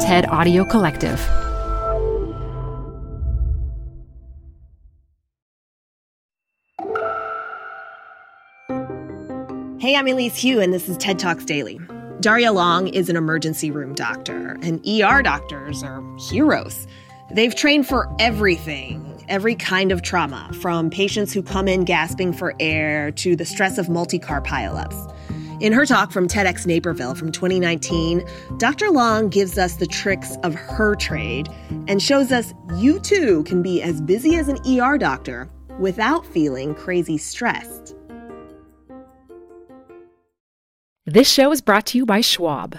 TED Audio Collective. Hey, I'm Elise Hu, and this is TED Talks Daily. Darria Long is an emergency room doctor, and ER doctors are heroes. They've trained for everything, every kind of trauma, from patients who come in gasping for air to the stress of multi car pileups. In her talk from TEDx Naperville from 2019, Dr. Long gives us the tricks of her trade and shows us you too can be as busy as an ER doctor without feeling crazy stressed. This show is brought to you by Schwab.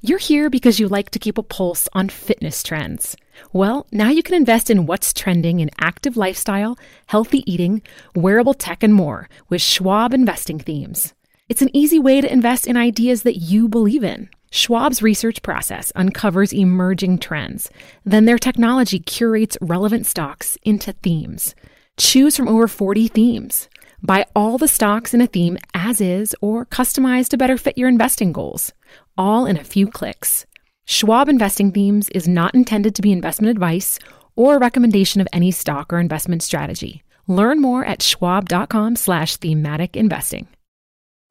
You're here because you like to keep a pulse on fitness trends. Well, now you can invest in what's trending in active lifestyle, healthy eating, wearable tech, and more with Schwab investing themes. It's an easy way to invest in ideas that you believe in. Schwab's research process uncovers emerging trends. Then their technology curates relevant stocks into themes. Choose from over 40 themes. Buy all the stocks in a theme as is or customize to better fit your investing goals, all in a few clicks. Schwab Investing Themes is not intended to be investment advice or a recommendation of any stock or investment strategy. Learn more at schwab.com slash thematic investing.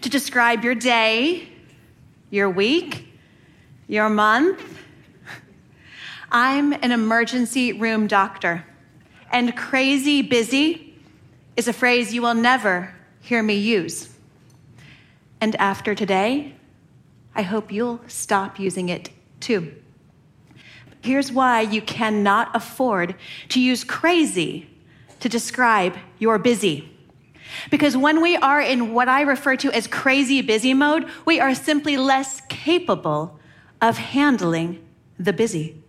to describe your day, your week, your month. I'm an emergency room doctor, and crazy busy is a phrase you will never hear me use. And after today, I hope you'll stop using it too. Here's why you cannot afford to use crazy to describe your busy. Because when we are in what I refer to as crazy busy mode, we are simply less capable of handling the busy.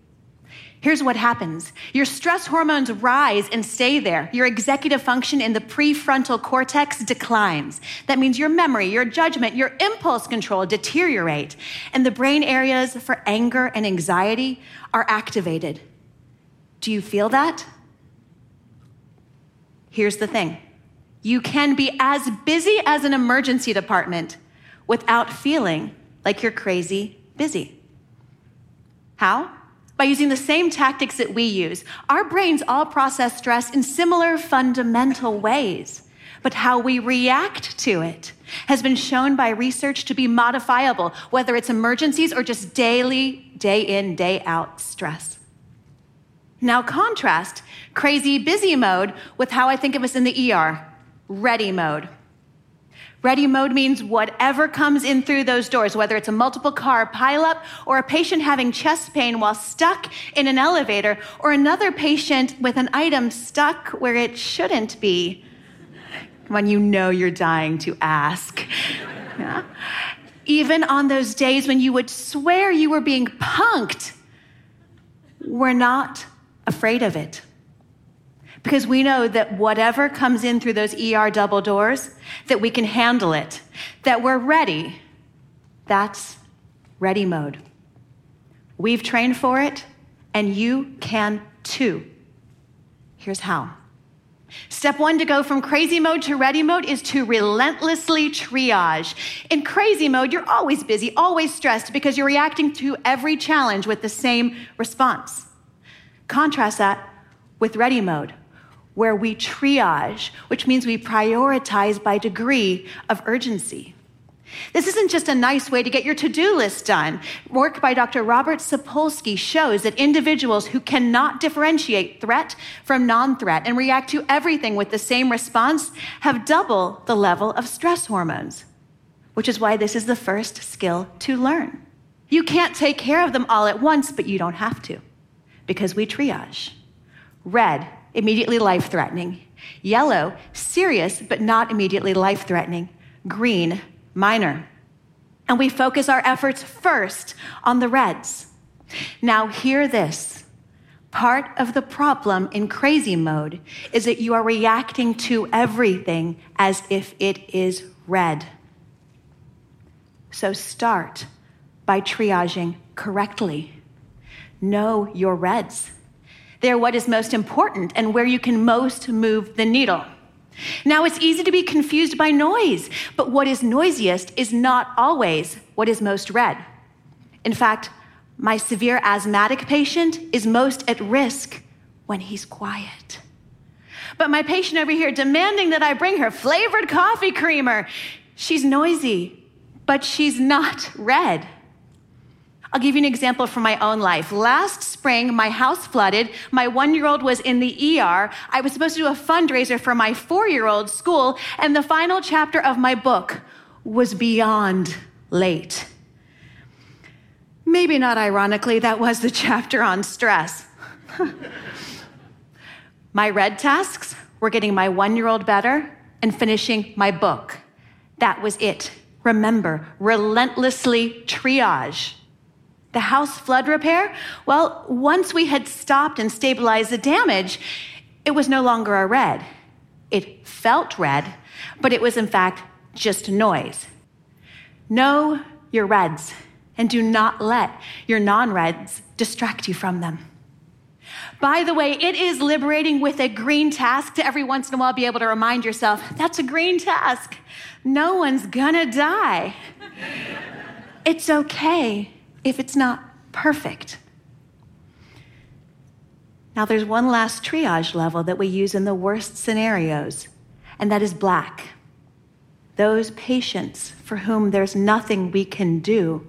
Here's what happens your stress hormones rise and stay there. Your executive function in the prefrontal cortex declines. That means your memory, your judgment, your impulse control deteriorate. And the brain areas for anger and anxiety are activated. Do you feel that? Here's the thing you can be as busy as an emergency department without feeling like you're crazy busy. How? By using the same tactics that we use. Our brains all process stress in similar fundamental ways, but how we react to it has been shown by research to be modifiable, whether it's emergencies or just daily, day in, day out stress. Now, contrast crazy busy mode with how I think of us in the ER ready mode. Ready mode means whatever comes in through those doors, whether it's a multiple car pileup or a patient having chest pain while stuck in an elevator or another patient with an item stuck where it shouldn't be when you know you're dying to ask. Yeah? Even on those days when you would swear you were being punked, we're not afraid of it. Because we know that whatever comes in through those ER double doors, that we can handle it, that we're ready. That's ready mode. We've trained for it, and you can too. Here's how. Step one to go from crazy mode to ready mode is to relentlessly triage. In crazy mode, you're always busy, always stressed because you're reacting to every challenge with the same response. Contrast that with ready mode, where we triage, which means we prioritize by degree of urgency. This isn't just a nice way to get your to do list done. Work by Dr. Robert Sapolsky shows that individuals who cannot differentiate threat from non threat and react to everything with the same response have double the level of stress hormones, which is why this is the first skill to learn. You can't take care of them all at once, but you don't have to because we triage. Red, immediately life threatening. Yellow, serious but not immediately life threatening. Green, minor. And we focus our efforts first on the reds. Now, hear this. Part of the problem in crazy mode is that you are reacting to everything as if it is red. So start by triaging correctly. Know your reds. They're what is most important and where you can most move the needle. Now, it's easy to be confused by noise, but what is noisiest is not always what is most red. In fact, my severe asthmatic patient is most at risk when he's quiet. But my patient over here demanding that I bring her flavored coffee creamer, she's noisy, but she's not red. I'll give you an example from my own life. Last spring, my house flooded. My one year old was in the ER. I was supposed to do a fundraiser for my four year old school, and the final chapter of my book was beyond late. Maybe not ironically, that was the chapter on stress. my red tasks were getting my one year old better and finishing my book. That was it. Remember, relentlessly triage. The house flood repair? Well, once we had stopped and stabilized the damage, it was no longer a red. It felt red, but it was in fact just noise. Know your reds and do not let your non reds distract you from them. By the way, it is liberating with a green task to every once in a while be able to remind yourself that's a green task. No one's gonna die. it's okay if it's not perfect. Now, there's one last triage level that we use in the worst scenarios, and that is black. Those patients for whom there's nothing we can do,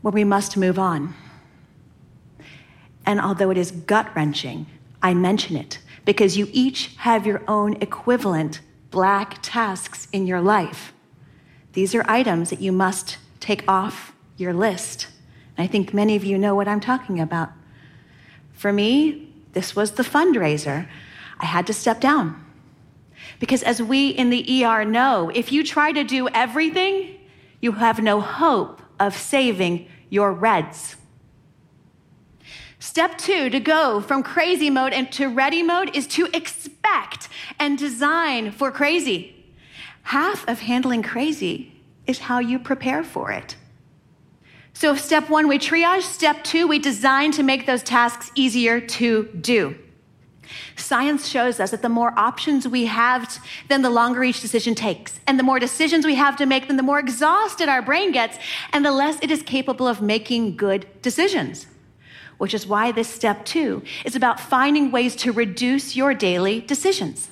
where we must move on. And although it is gut wrenching, I mention it because you each have your own equivalent black tasks in your life. These are items that you must take off your list. And I think many of you know what I'm talking about. For me, this was the fundraiser. I had to step down. Because as we in the ER know, if you try to do everything, you have no hope of saving your reds. Step two to go from crazy mode into ready mode is to expect and design for crazy. Half of handling crazy is how you prepare for it. So, step one, we triage. Step two, we design to make those tasks easier to do. Science shows us that the more options we have, then the longer each decision takes. And the more decisions we have to make, then the more exhausted our brain gets, and the less it is capable of making good decisions. Which is why this step two is about finding ways to reduce your daily decisions.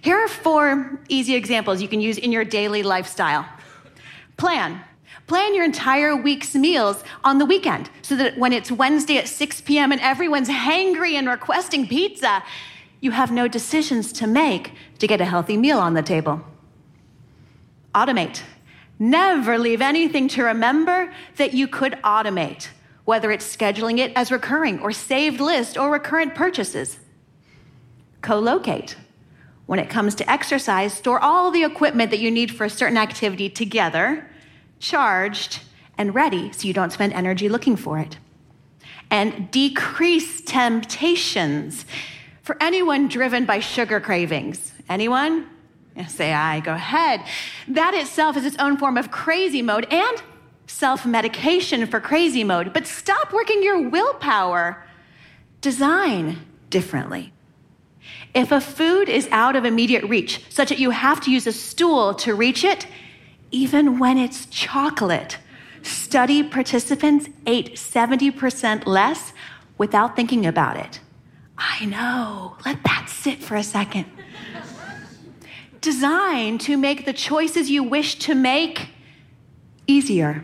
Here are four easy examples you can use in your daily lifestyle. Plan. Plan your entire week's meals on the weekend so that when it's Wednesday at 6 p.m. and everyone's hangry and requesting pizza, you have no decisions to make to get a healthy meal on the table. Automate. Never leave anything to remember that you could automate, whether it's scheduling it as recurring or saved list or recurrent purchases. Co locate. When it comes to exercise, store all the equipment that you need for a certain activity together charged, and ready so you don't spend energy looking for it. And decrease temptations. For anyone driven by sugar cravings, anyone? Say I, go ahead. That itself is its own form of crazy mode and self medication for crazy mode. But stop working your willpower. Design differently. If a food is out of immediate reach, such that you have to use a stool to reach it, even when it's chocolate, study participants ate 70% less without thinking about it. I know. Let that sit for a second. Designed to make the choices you wish to make easier.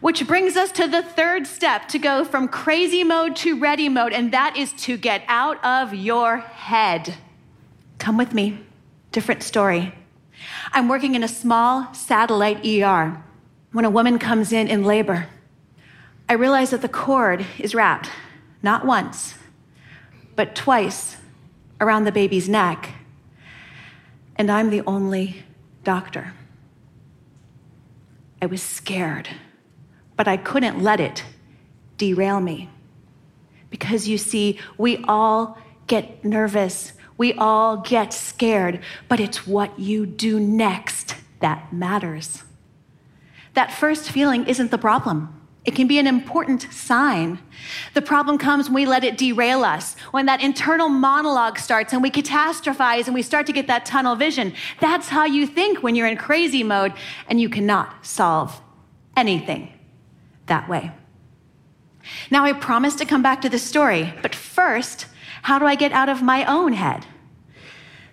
Which brings us to the third step to go from crazy mode to ready mode, and that is to get out of your head. Come with me. Different story. I'm working in a small satellite ER when a woman comes in in labor. I realize that the cord is wrapped not once, but twice around the baby's neck, and I'm the only doctor. I was scared but I couldn't let it derail me. Because you see, we all get nervous, we all get scared, but it's what you do next that matters. That first feeling isn't the problem. It can be an important sign. The problem comes when we let it derail us, when that internal monologue starts and we catastrophize and we start to get that tunnel vision. That's how you think when you're in crazy mode and you cannot solve anything that way. Now, I promise to come back to this story, but first, how do I get out of my own head?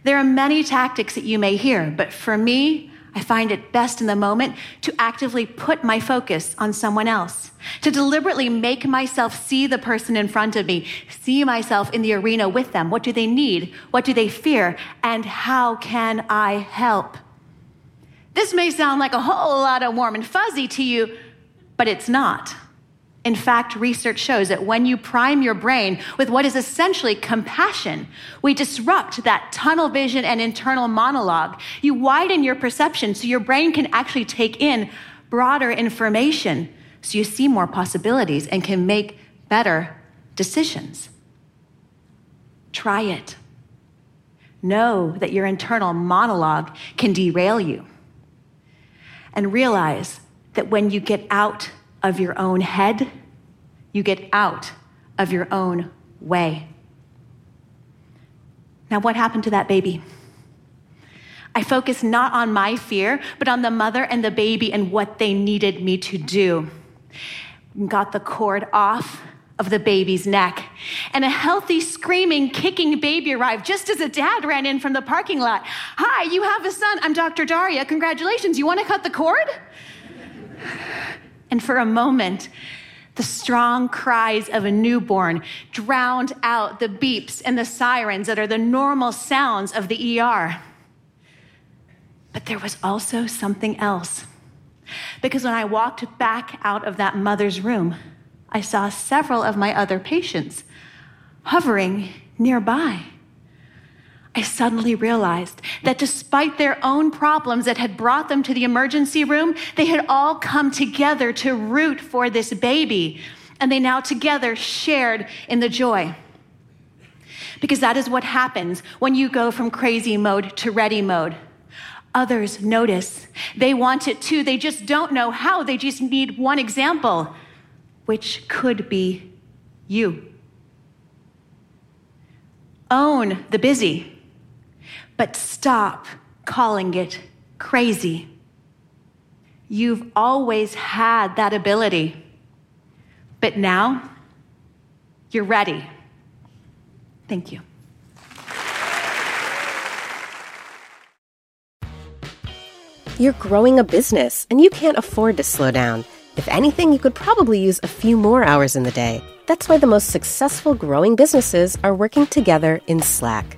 There are many tactics that you may hear, but for me, I find it best in the moment to actively put my focus on someone else, to deliberately make myself see the person in front of me, see myself in the arena with them. What do they need? What do they fear? And how can I help? This may sound like a whole lot of warm and fuzzy to you, but it's not. In fact, research shows that when you prime your brain with what is essentially compassion, we disrupt that tunnel vision and internal monologue. You widen your perception so your brain can actually take in broader information so you see more possibilities and can make better decisions. Try it. Know that your internal monologue can derail you. And realize that when you get out of your own head, you get out of your own way. Now, what happened to that baby? I focused not on my fear, but on the mother and the baby and what they needed me to do. Got the cord off of the baby's neck, and a healthy, screaming, kicking baby arrived just as a dad ran in from the parking lot. Hi, you have a son. I'm Dr. Darria. Congratulations. You want to cut the cord? And for a moment, the strong cries of a newborn drowned out the beeps and the sirens that are the normal sounds of the ER. But there was also something else. Because when I walked back out of that mother's room, I saw several of my other patients hovering nearby. I suddenly realized that despite their own problems that had brought them to the emergency room, they had all come together to root for this baby. And they now together shared in the joy. Because that is what happens when you go from crazy mode to ready mode. Others notice. They want it too. They just don't know how. They just need one example, which could be you. Own the busy but stop calling it crazy. You've always had that ability, but now you're ready. Thank you. You're growing a business and you can't afford to slow down. If anything, you could probably use a few more hours in the day. That's why the most successful growing businesses are working together in Slack.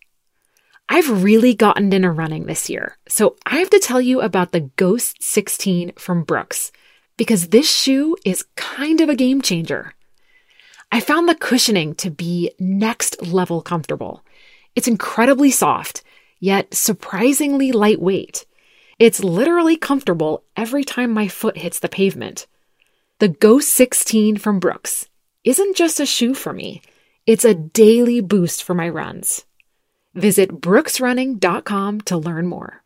I've really gotten into running this year, so I have to tell you about the Ghost 16 from Brooks, because this shoe is kind of a game changer. I found the cushioning to be next level comfortable. It's incredibly soft, yet surprisingly lightweight. It's literally comfortable every time my foot hits the pavement. The Ghost 16 from Brooks isn't just a shoe for me, it's a daily boost for my runs. Visit brooksrunning.com to learn more.